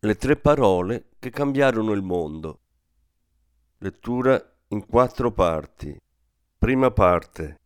le tre parole che cambiarono il mondo. Lettura in quattro parti. Prima parte.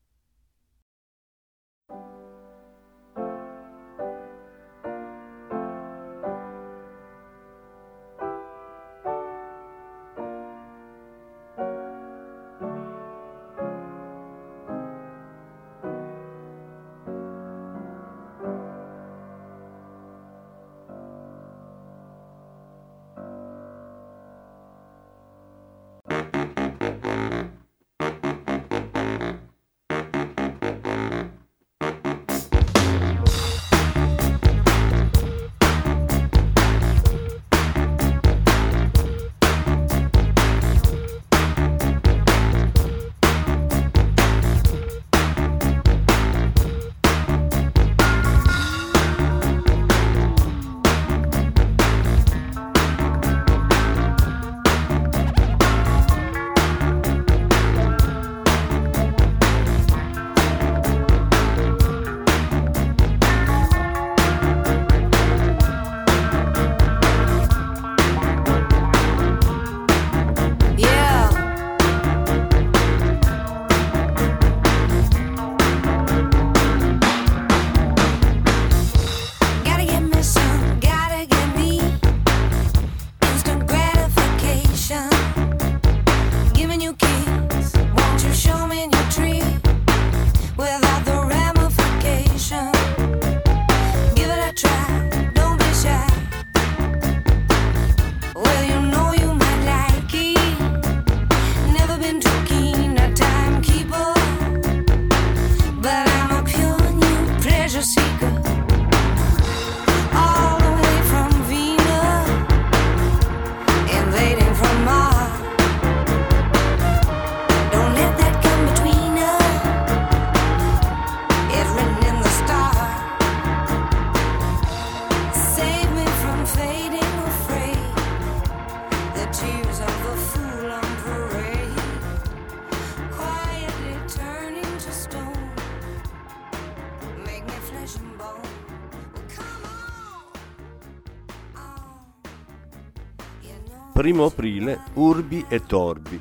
Primo aprile, Urbi e Torbi.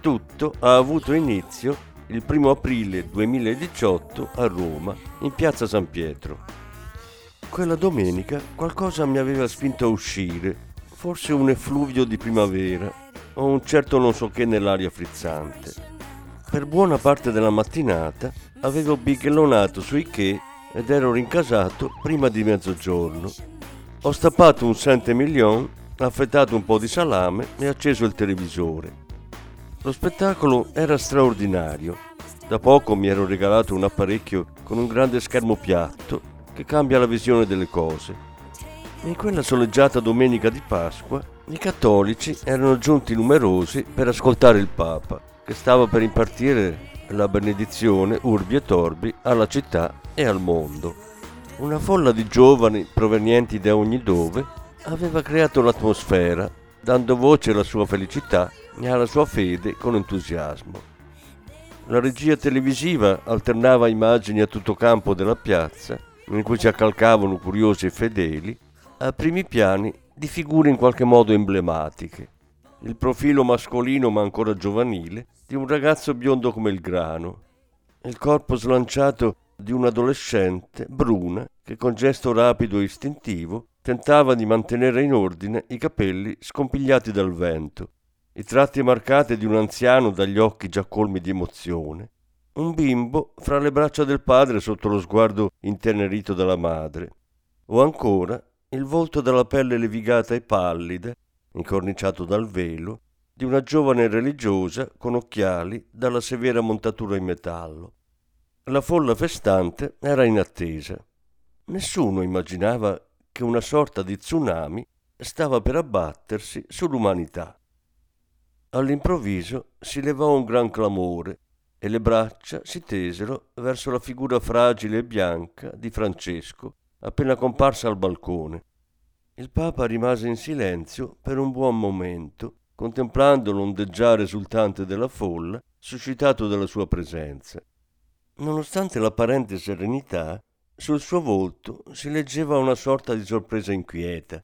Tutto ha avuto inizio il primo aprile 2018 a Roma, in piazza San Pietro. Quella domenica qualcosa mi aveva spinto a uscire, forse un effluvio di primavera o un certo non so che nell'aria frizzante. Per buona parte della mattinata avevo bighellonato sui che ed ero rincasato prima di mezzogiorno. Ho stappato un Saint Emilion, affettato un po' di salame e acceso il televisore. Lo spettacolo era straordinario. Da poco mi ero regalato un apparecchio con un grande schermo piatto che cambia la visione delle cose. In quella soleggiata domenica di Pasqua i cattolici erano giunti numerosi per ascoltare il Papa, che stava per impartire la benedizione urbi e torbi alla città e al mondo. Una folla di giovani provenienti da ogni dove aveva creato l'atmosfera, dando voce alla sua felicità e alla sua fede con entusiasmo. La regia televisiva alternava immagini a tutto campo della piazza, in cui si accalcavano curiosi e fedeli, a primi piani di figure in qualche modo emblematiche. Il profilo mascolino ma ancora giovanile di un ragazzo biondo come il grano, il corpo slanciato di un'adolescente bruna che con gesto rapido e istintivo tentava di mantenere in ordine i capelli scompigliati dal vento, i tratti marcati di un anziano dagli occhi già colmi di emozione, un bimbo fra le braccia del padre sotto lo sguardo intenerito della madre, o ancora il volto dalla pelle levigata e pallida, incorniciato dal velo, di una giovane religiosa con occhiali dalla severa montatura in metallo. La folla festante era in attesa. Nessuno immaginava che una sorta di tsunami stava per abbattersi sull'umanità. All'improvviso si levò un gran clamore e le braccia si tesero verso la figura fragile e bianca di Francesco appena comparsa al balcone. Il Papa rimase in silenzio per un buon momento, contemplando l'ondeggiare esultante della folla suscitato dalla sua presenza. Nonostante l'apparente serenità, sul suo volto si leggeva una sorta di sorpresa inquieta,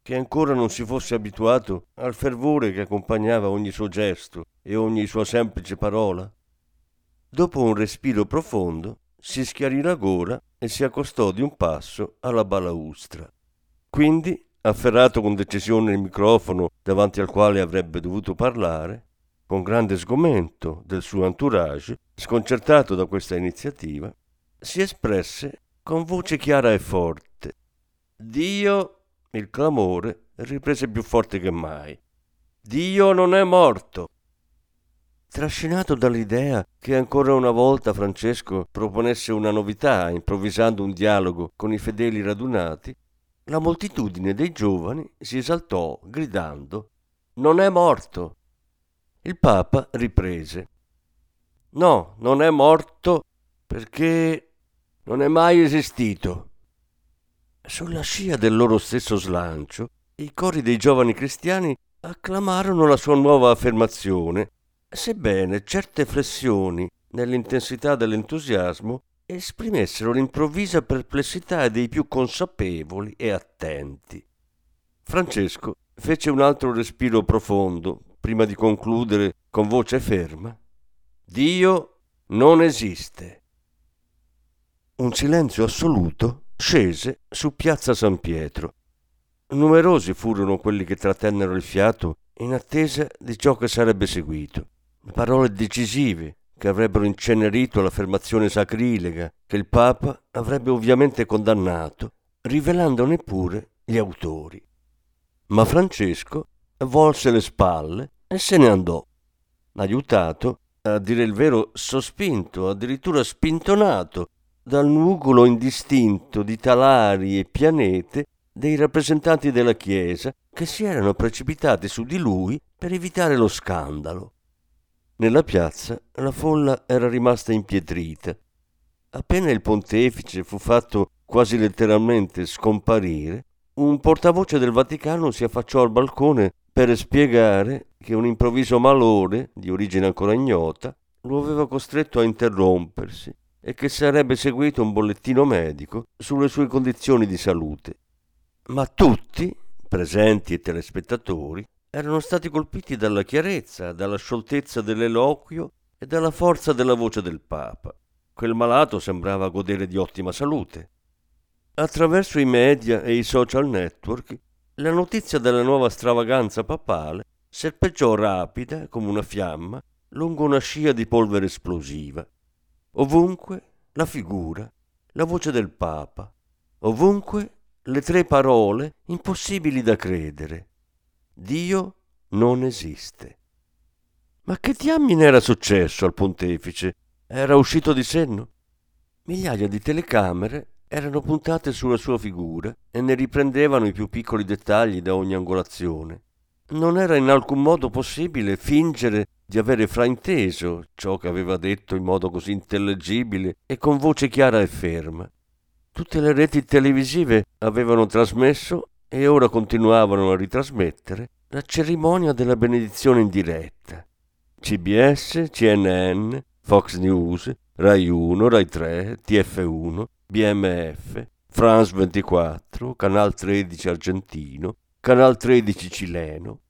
che ancora non si fosse abituato al fervore che accompagnava ogni suo gesto e ogni sua semplice parola. Dopo un respiro profondo, si schiarì la gola e si accostò di un passo alla balaustra. Quindi, afferrato con decisione il microfono davanti al quale avrebbe dovuto parlare, con grande sgomento del suo entourage, sconcertato da questa iniziativa, si espresse con voce chiara e forte. Dio il clamore riprese più forte che mai. Dio non è morto. Trascinato dall'idea che ancora una volta Francesco proponesse una novità improvvisando un dialogo con i fedeli radunati, la moltitudine dei giovani si esaltò gridando Non è morto. Il Papa riprese No, non è morto perché non è mai esistito. Sulla scia del loro stesso slancio, i cori dei giovani cristiani acclamarono la sua nuova affermazione, sebbene certe flessioni nell'intensità dell'entusiasmo esprimessero l'improvvisa perplessità dei più consapevoli e attenti. Francesco fece un altro respiro profondo prima di concludere con voce ferma. Dio non esiste. Un silenzio assoluto scese su piazza San Pietro. Numerosi furono quelli che trattennero il fiato in attesa di ciò che sarebbe seguito. Parole decisive che avrebbero incenerito l'affermazione sacrilega che il Papa avrebbe ovviamente condannato, rivelandone pure gli autori. Ma Francesco volse le spalle e se ne andò, aiutato, a dire il vero, sospinto, addirittura spintonato dal nugolo indistinto di talari e pianete dei rappresentanti della Chiesa che si erano precipitati su di lui per evitare lo scandalo. Nella piazza la folla era rimasta impietrita. Appena il pontefice fu fatto quasi letteralmente scomparire, un portavoce del Vaticano si affacciò al balcone per spiegare che un improvviso malore, di origine ancora ignota, lo aveva costretto a interrompersi e che sarebbe seguito un bollettino medico sulle sue condizioni di salute. Ma tutti, presenti e telespettatori, erano stati colpiti dalla chiarezza, dalla scioltezza dell'eloquio e dalla forza della voce del Papa. Quel malato sembrava godere di ottima salute. Attraverso i media e i social network, la notizia della nuova stravaganza papale serpeggiò rapida come una fiamma lungo una scia di polvere esplosiva Ovunque la figura, la voce del Papa, ovunque le tre parole impossibili da credere. Dio non esiste. Ma che diamine era successo al pontefice? Era uscito di senno? Migliaia di telecamere erano puntate sulla sua figura e ne riprendevano i più piccoli dettagli da ogni angolazione. Non era in alcun modo possibile fingere di avere frainteso ciò che aveva detto in modo così intellegibile e con voce chiara e ferma. Tutte le reti televisive avevano trasmesso e ora continuavano a ritrasmettere la cerimonia della benedizione in diretta. CBS, CNN, Fox News, Rai 1, Rai 3, TF1, BMF, France 24, Canal 13 argentino, Canal 13 cileno,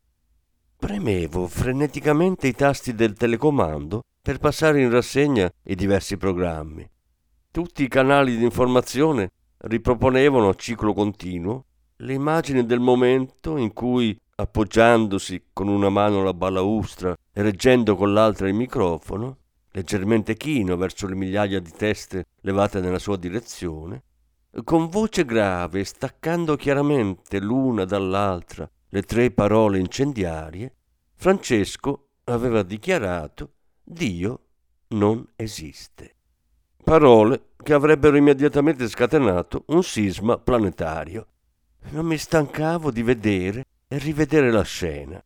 Premevo freneticamente i tasti del telecomando per passare in rassegna i diversi programmi. Tutti i canali di informazione riproponevano a ciclo continuo le immagini del momento in cui, appoggiandosi con una mano la balaustra e reggendo con l'altra il microfono, leggermente chino verso le migliaia di teste levate nella sua direzione, con voce grave, staccando chiaramente l'una dall'altra le tre parole incendiarie, Francesco aveva dichiarato Dio non esiste. Parole che avrebbero immediatamente scatenato un sisma planetario. non mi stancavo di vedere e rivedere la scena.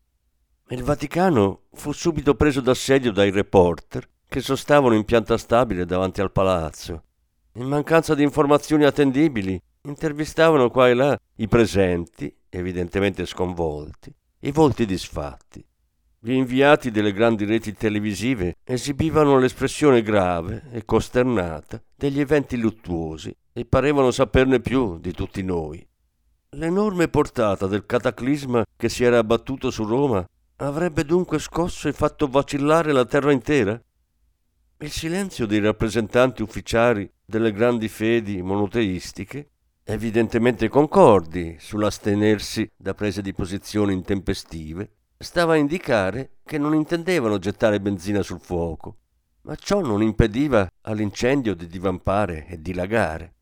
Il Vaticano fu subito preso d'assedio dai reporter che sostavano in pianta stabile davanti al palazzo. In mancanza di informazioni attendibili, intervistavano qua e là i presenti, evidentemente sconvolti, i volti disfatti. Gli inviati delle grandi reti televisive esibivano l'espressione grave e costernata degli eventi luttuosi e parevano saperne più di tutti noi. L'enorme portata del cataclisma che si era abbattuto su Roma avrebbe dunque scosso e fatto vacillare la terra intera? Il silenzio dei rappresentanti ufficiali delle grandi fedi monoteistiche, evidentemente concordi sull'astenersi da prese di posizione intempestive, stava a indicare che non intendevano gettare benzina sul fuoco, ma ciò non impediva all'incendio di divampare e dilagare.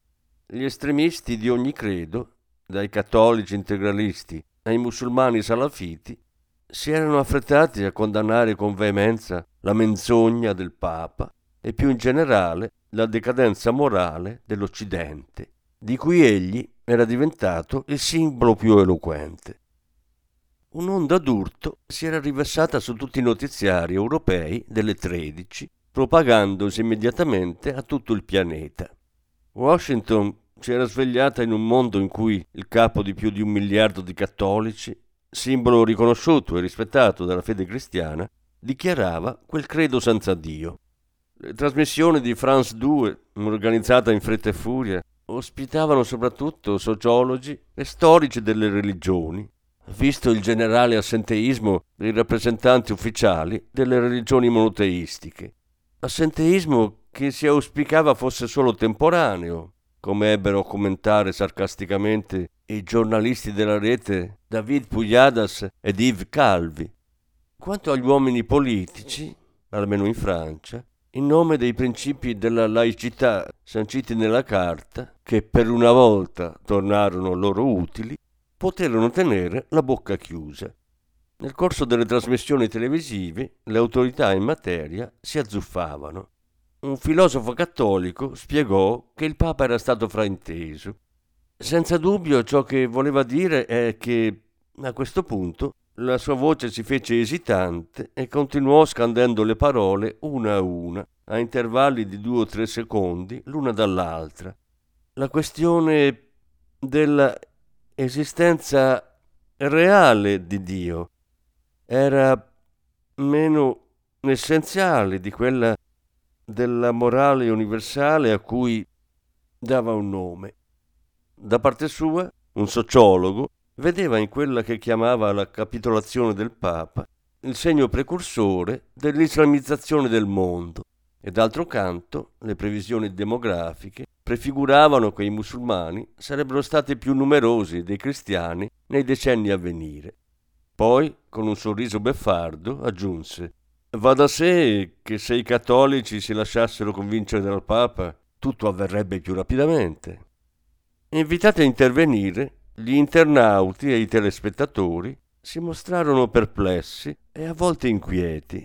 Gli estremisti di ogni credo, dai cattolici integralisti ai musulmani salafiti, si erano affrettati a condannare con veemenza la menzogna del Papa e più in generale la decadenza morale dell'Occidente, di cui egli era diventato il simbolo più eloquente. Un'onda d'urto si era riversata su tutti i notiziari europei delle 13, propagandosi immediatamente a tutto il pianeta. Washington si era svegliata in un mondo in cui il capo di più di un miliardo di cattolici, simbolo riconosciuto e rispettato dalla fede cristiana, dichiarava quel credo senza Dio. Le trasmissioni di France 2, organizzata in fretta e furia, ospitavano soprattutto sociologi e storici delle religioni, visto il generale assenteismo dei rappresentanti ufficiali delle religioni monoteistiche. Assenteismo che si auspicava fosse solo temporaneo, come ebbero a commentare sarcasticamente i giornalisti della rete David Pujadas ed Yves Calvi. Quanto agli uomini politici, almeno in Francia, in nome dei principi della laicità sanciti nella Carta, che per una volta tornarono loro utili, poterono tenere la bocca chiusa. Nel corso delle trasmissioni televisive le autorità in materia si azzuffavano. Un filosofo cattolico spiegò che il Papa era stato frainteso. Senza dubbio ciò che voleva dire è che a questo punto la sua voce si fece esitante e continuò scandendo le parole una a una, a intervalli di due o tre secondi, l'una dall'altra. La questione della esistenza reale di Dio era meno essenziale di quella della morale universale a cui dava un nome. Da parte sua, un sociologo vedeva in quella che chiamava la capitolazione del Papa il segno precursore dell'islamizzazione del mondo e d'altro canto le previsioni demografiche prefiguravano che i musulmani sarebbero stati più numerosi dei cristiani nei decenni a venire. Poi, con un sorriso beffardo, aggiunse Va da sé che se i cattolici si lasciassero convincere dal Papa, tutto avverrebbe più rapidamente. Invitati a intervenire, gli internauti e i telespettatori si mostrarono perplessi e a volte inquieti.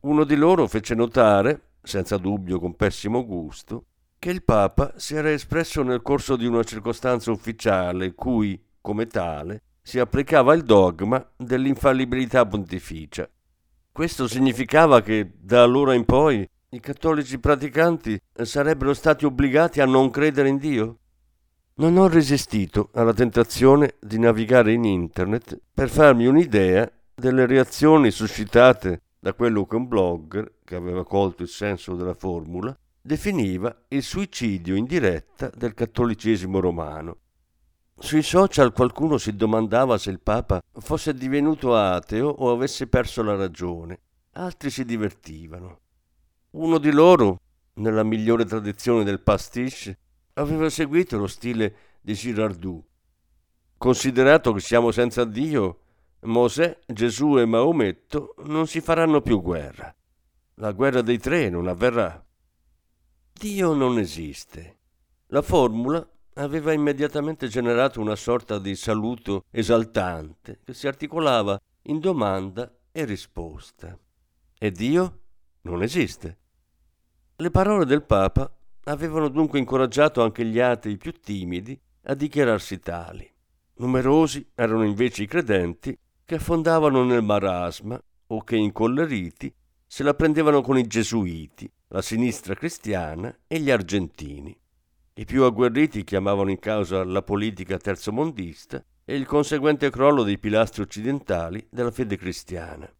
Uno di loro fece notare, senza dubbio con pessimo gusto, che il Papa si era espresso nel corso di una circostanza ufficiale cui, come tale, si applicava il dogma dell'infallibilità pontificia. Questo significava che da allora in poi i cattolici praticanti sarebbero stati obbligati a non credere in Dio? Non ho resistito alla tentazione di navigare in internet per farmi un'idea delle reazioni suscitate da quello che un blogger, che aveva colto il senso della formula, definiva il suicidio in diretta del cattolicesimo romano. Sui social qualcuno si domandava se il Papa fosse divenuto ateo o avesse perso la ragione, altri si divertivano. Uno di loro, nella migliore tradizione del pastiche, aveva seguito lo stile di Girardou. Considerato che siamo senza Dio, Mosè, Gesù e Maometto non si faranno più guerra. La guerra dei tre non avverrà. Dio non esiste. La formula aveva immediatamente generato una sorta di saluto esaltante che si articolava in domanda e risposta. E Dio non esiste. Le parole del Papa avevano dunque incoraggiato anche gli atei più timidi a dichiararsi tali. Numerosi erano invece i credenti che affondavano nel marasma o che, incolleriti, se la prendevano con i gesuiti, la sinistra cristiana e gli argentini. I più agguerriti chiamavano in causa la politica terzomondista e il conseguente crollo dei pilastri occidentali della fede cristiana.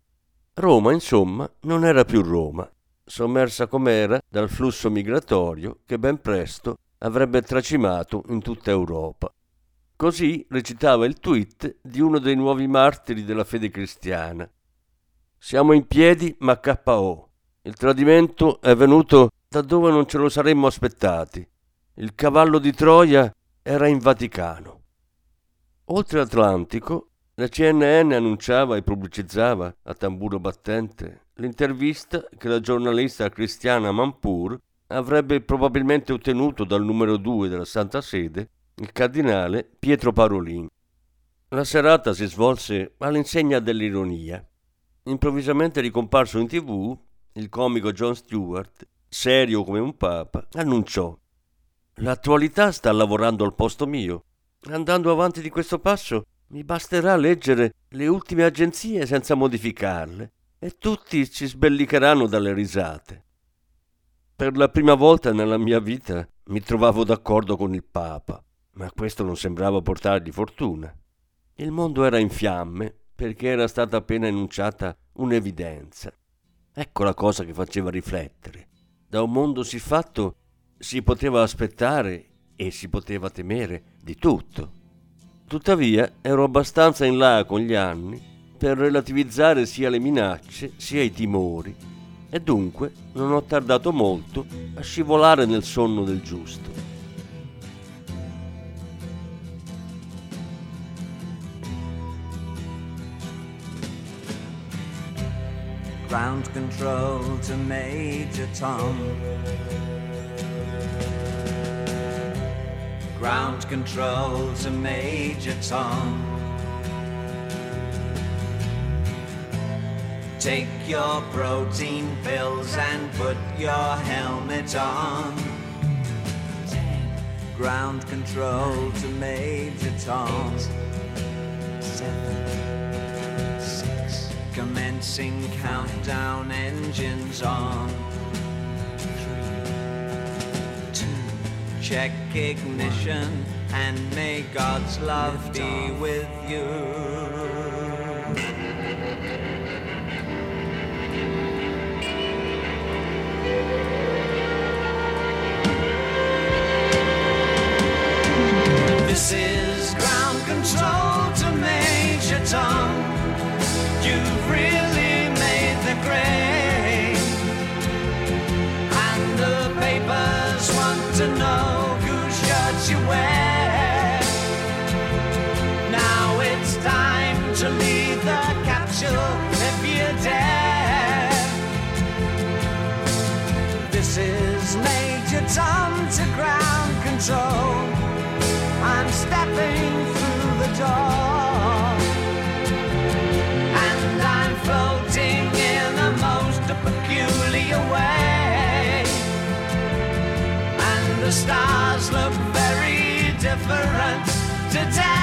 Roma, insomma, non era più Roma, sommersa com'era dal flusso migratorio che ben presto avrebbe tracimato in tutta Europa. Così recitava il tweet di uno dei nuovi martiri della fede cristiana. Siamo in piedi ma KO. Il tradimento è venuto da dove non ce lo saremmo aspettati. Il cavallo di Troia era in Vaticano. Oltre Atlantico, la CNN annunciava e pubblicizzava a tamburo battente l'intervista che la giornalista Cristiana Manpur avrebbe probabilmente ottenuto dal numero due della Santa Sede, il cardinale Pietro Parolin. La serata si svolse all'insegna dell'ironia. Improvvisamente ricomparso in tv, il comico Jon Stewart, serio come un papa, annunciò L'attualità sta lavorando al posto mio. Andando avanti di questo passo, mi basterà leggere le ultime agenzie senza modificarle e tutti ci sbellicheranno dalle risate. Per la prima volta nella mia vita mi trovavo d'accordo con il Papa, ma questo non sembrava portargli fortuna. Il mondo era in fiamme perché era stata appena enunciata un'evidenza. Ecco la cosa che faceva riflettere. Da un mondo siffatto si poteva aspettare e si poteva temere di tutto. Tuttavia ero abbastanza in là con gli anni per relativizzare sia le minacce sia i timori e dunque non ho tardato molto a scivolare nel sonno del giusto. Ground control to Major Tom. Ground control to Major Tom. Take your protein pills and put your helmet on. Ground control to Major Tom. Seven, six. Commencing countdown engines on. Check ignition and may God's love be with you. This is ground control to Major Tom. You've really made the grade. To ground control. I'm stepping through the door. And I'm floating in most peculiar way. And the stars look very different today.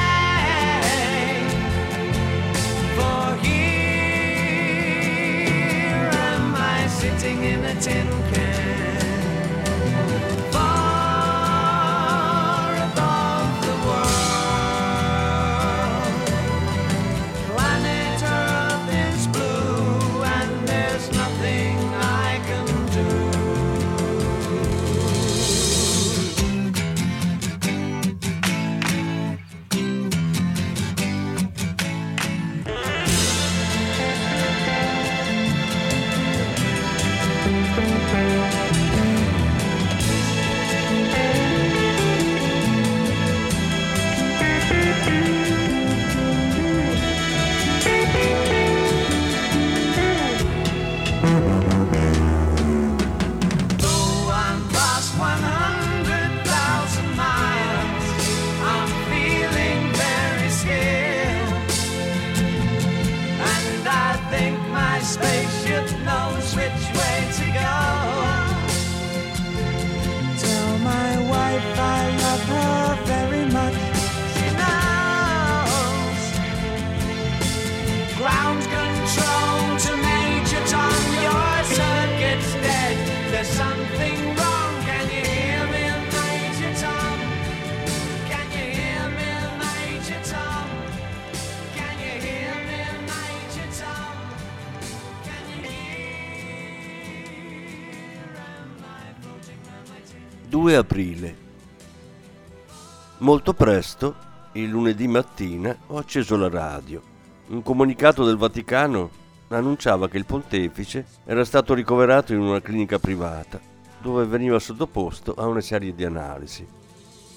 Molto presto, il lunedì mattina, ho acceso la radio. Un comunicato del Vaticano annunciava che il pontefice era stato ricoverato in una clinica privata, dove veniva sottoposto a una serie di analisi.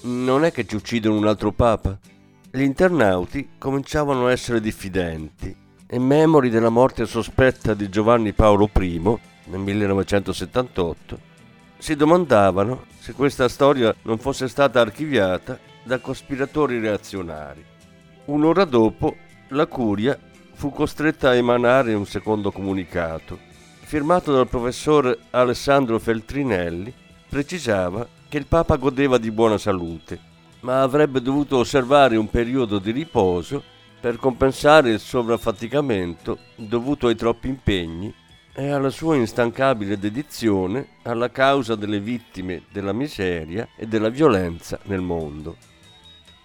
Non è che ci uccidono un altro papa? Gli internauti cominciavano a essere diffidenti e memori della morte sospetta di Giovanni Paolo I nel 1978 si domandavano se questa storia non fosse stata archiviata da cospiratori reazionari. Un'ora dopo la curia fu costretta a emanare un secondo comunicato, firmato dal professor Alessandro Feltrinelli, precisava che il Papa godeva di buona salute, ma avrebbe dovuto osservare un periodo di riposo per compensare il sovraffaticamento dovuto ai troppi impegni e alla sua instancabile dedizione alla causa delle vittime della miseria e della violenza nel mondo.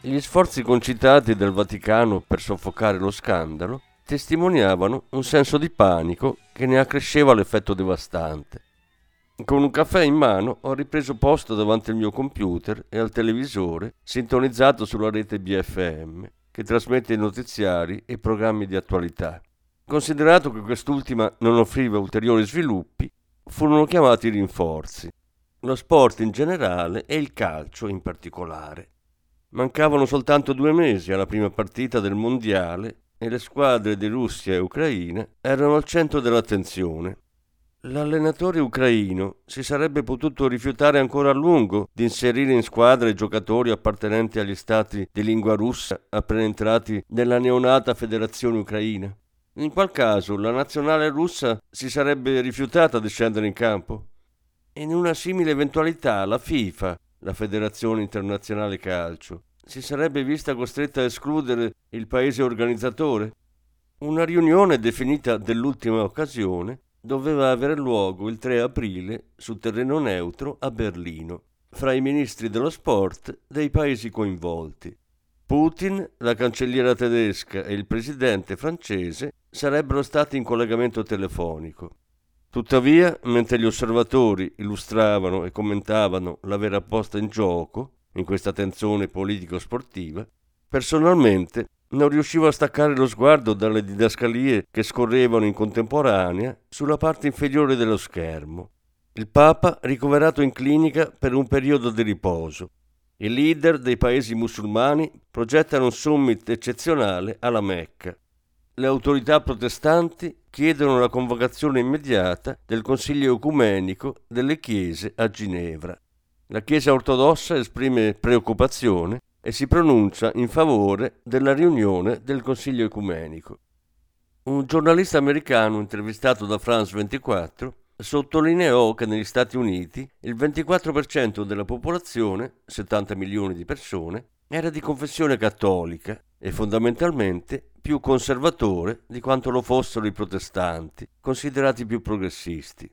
Gli sforzi concitati del Vaticano per soffocare lo scandalo testimoniavano un senso di panico che ne accresceva l'effetto devastante. Con un caffè in mano ho ripreso posto davanti al mio computer e al televisore sintonizzato sulla rete BFM che trasmette i notiziari e programmi di attualità. Considerato che quest'ultima non offriva ulteriori sviluppi, furono chiamati rinforzi, lo sport in generale e il calcio in particolare. Mancavano soltanto due mesi alla prima partita del mondiale e le squadre di Russia e Ucraina erano al centro dell'attenzione. L'allenatore ucraino si sarebbe potuto rifiutare ancora a lungo di inserire in squadra i giocatori appartenenti agli stati di lingua russa appena entrati nella neonata federazione ucraina. In qual caso la nazionale russa si sarebbe rifiutata di scendere in campo. In una simile eventualità la FIFA la Federazione Internazionale Calcio, si sarebbe vista costretta a escludere il paese organizzatore? Una riunione definita dell'ultima occasione doveva avere luogo il 3 aprile su terreno neutro a Berlino, fra i ministri dello sport dei paesi coinvolti. Putin, la cancelliera tedesca e il presidente francese sarebbero stati in collegamento telefonico. Tuttavia, mentre gli osservatori illustravano e commentavano la vera posta in gioco in questa tensione politico-sportiva, personalmente non riuscivo a staccare lo sguardo dalle didascalie che scorrevano in contemporanea sulla parte inferiore dello schermo. Il Papa ricoverato in clinica per un periodo di riposo. I leader dei paesi musulmani progettano un summit eccezionale alla Mecca le autorità protestanti chiedono la convocazione immediata del Consiglio ecumenico delle chiese a Ginevra. La Chiesa ortodossa esprime preoccupazione e si pronuncia in favore della riunione del Consiglio ecumenico. Un giornalista americano intervistato da France 24 sottolineò che negli Stati Uniti il 24% della popolazione, 70 milioni di persone, era di confessione cattolica e fondamentalmente più conservatore di quanto lo fossero i protestanti, considerati più progressisti.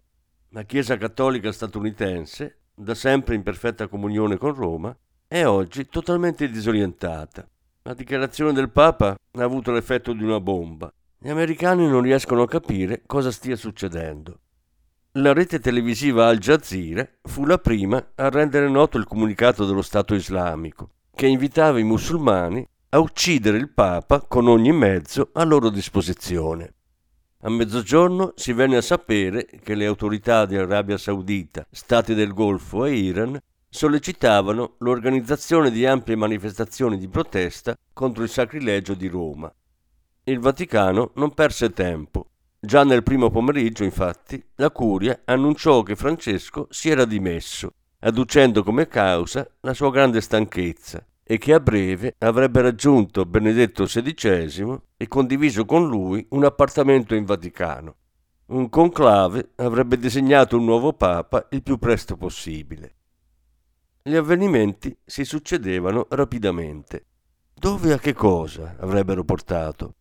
La Chiesa cattolica statunitense, da sempre in perfetta comunione con Roma, è oggi totalmente disorientata. La dichiarazione del Papa ha avuto l'effetto di una bomba. Gli americani non riescono a capire cosa stia succedendo. La rete televisiva Al Jazeera fu la prima a rendere noto il comunicato dello Stato islamico, che invitava i musulmani a uccidere il Papa con ogni mezzo a loro disposizione. A mezzogiorno si venne a sapere che le autorità di Arabia Saudita, Stati del Golfo e Iran sollecitavano l'organizzazione di ampie manifestazioni di protesta contro il sacrilegio di Roma. Il Vaticano non perse tempo. Già nel primo pomeriggio, infatti, la curia annunciò che Francesco si era dimesso, adducendo come causa la sua grande stanchezza e che a breve avrebbe raggiunto Benedetto XVI e condiviso con lui un appartamento in Vaticano. Un conclave avrebbe designato un nuovo Papa il più presto possibile. Gli avvenimenti si succedevano rapidamente. Dove e a che cosa avrebbero portato?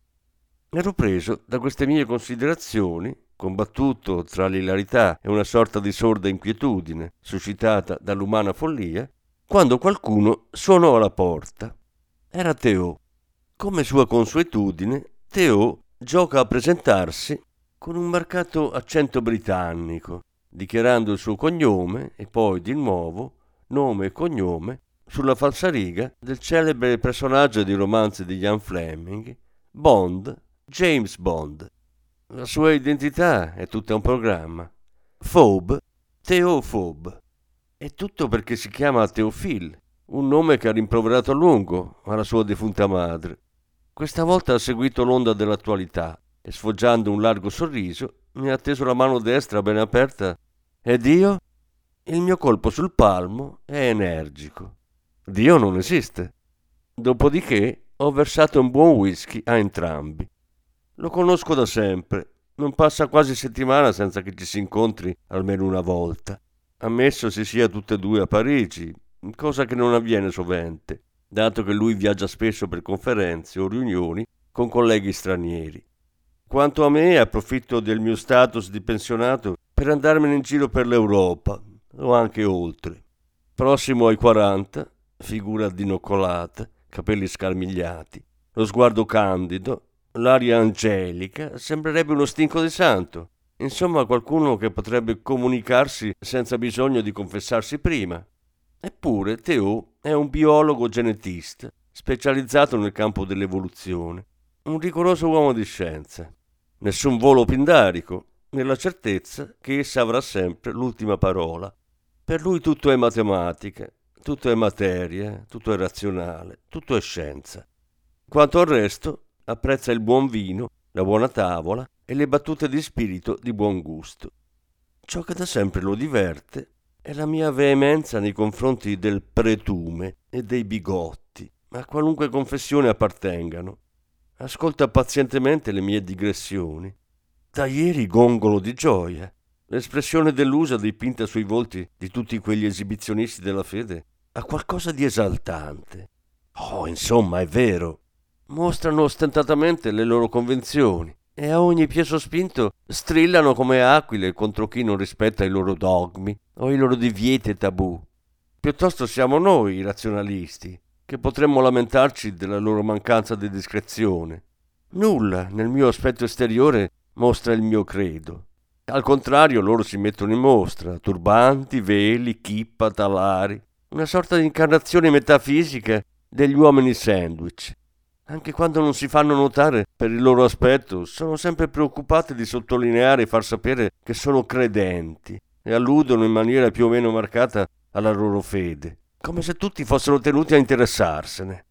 Ero preso da queste mie considerazioni, combattuto tra l'ilarità e una sorta di sorda inquietudine suscitata dall'umana follia, quando qualcuno suonò alla porta. Era Teo. Come sua consuetudine, Teo gioca a presentarsi con un marcato accento britannico, dichiarando il suo cognome e poi di nuovo nome e cognome, sulla falsariga del celebre personaggio di romanzi di Ian Fleming, Bond, James Bond. La sua identità è tutta un programma. Phobe, Theophobe. È tutto perché si chiama Teofil, un nome che ha rimproverato a lungo alla sua defunta madre. Questa volta ha seguito l'onda dell'attualità e sfoggiando un largo sorriso mi ha teso la mano destra ben aperta ed io? Il mio colpo sul palmo è energico. Dio non esiste. Dopodiché ho versato un buon whisky a entrambi. Lo conosco da sempre, non passa quasi settimana senza che ci si incontri almeno una volta. Ammesso si sia tutte e due a Parigi, cosa che non avviene sovente, dato che lui viaggia spesso per conferenze o riunioni con colleghi stranieri. Quanto a me, approfitto del mio status di pensionato per andarmene in giro per l'Europa o anche oltre. Prossimo ai 40, figura dinoccolata, capelli scarmigliati, lo sguardo candido, l'aria angelica, sembrerebbe uno stinco di santo. Insomma, qualcuno che potrebbe comunicarsi senza bisogno di confessarsi prima. Eppure Theo è un biologo genetista, specializzato nel campo dell'evoluzione, un rigoroso uomo di scienza. Nessun volo pindarico, nella certezza che essa avrà sempre l'ultima parola. Per lui tutto è matematica, tutto è materia, tutto è razionale, tutto è scienza. Quanto al resto, apprezza il buon vino, la buona tavola e le battute di spirito di buon gusto. Ciò che da sempre lo diverte è la mia veemenza nei confronti del pretume e dei bigotti, a qualunque confessione appartengano. Ascolta pazientemente le mie digressioni. Da ieri gongolo di gioia. L'espressione delusa dipinta sui volti di tutti quegli esibizionisti della fede ha qualcosa di esaltante. Oh, insomma, è vero. Mostrano ostentatamente le loro convenzioni e a ogni piè sospinto strillano come aquile contro chi non rispetta i loro dogmi o i loro divieti e tabù. Piuttosto siamo noi i razionalisti, che potremmo lamentarci della loro mancanza di discrezione. Nulla nel mio aspetto esteriore mostra il mio credo. Al contrario, loro si mettono in mostra, turbanti, veli, chippa, talari, una sorta di incarnazione metafisica degli uomini sandwich. Anche quando non si fanno notare per il loro aspetto, sono sempre preoccupati di sottolineare e far sapere che sono credenti e alludono in maniera più o meno marcata alla loro fede, come se tutti fossero tenuti a interessarsene.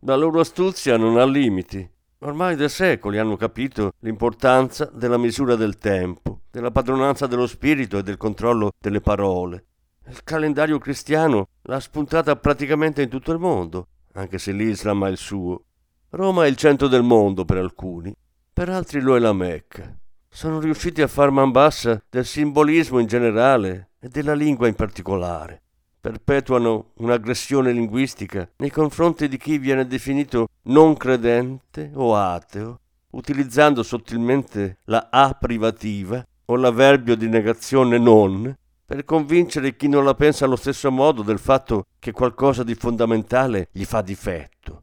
La loro astuzia non ha limiti. Ormai da secoli hanno capito l'importanza della misura del tempo, della padronanza dello spirito e del controllo delle parole. Il calendario cristiano l'ha spuntata praticamente in tutto il mondo, anche se l'Islam ha il suo. Roma è il centro del mondo per alcuni, per altri lo è la Mecca. Sono riusciti a far man bassa del simbolismo in generale e della lingua in particolare. Perpetuano un'aggressione linguistica nei confronti di chi viene definito non credente o ateo, utilizzando sottilmente la A privativa o l'avverbio di negazione non per convincere chi non la pensa allo stesso modo del fatto che qualcosa di fondamentale gli fa difetto.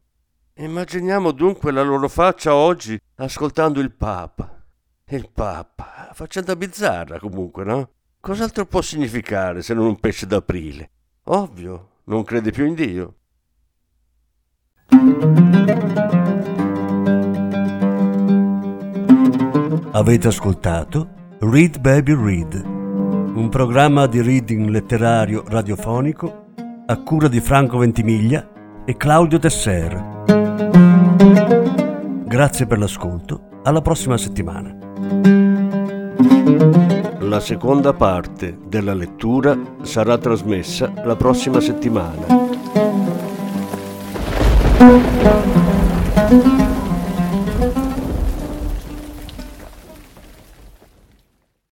Immaginiamo dunque la loro faccia oggi ascoltando il Papa. Il Papa, faccenda bizzarra comunque, no? Cos'altro può significare se non un pesce d'aprile? Ovvio, non crede più in Dio. Avete ascoltato Read Baby Read, un programma di reading letterario radiofonico a cura di Franco Ventimiglia e Claudio Tesser. Grazie per l'ascolto, alla prossima settimana. La seconda parte della lettura sarà trasmessa la prossima settimana.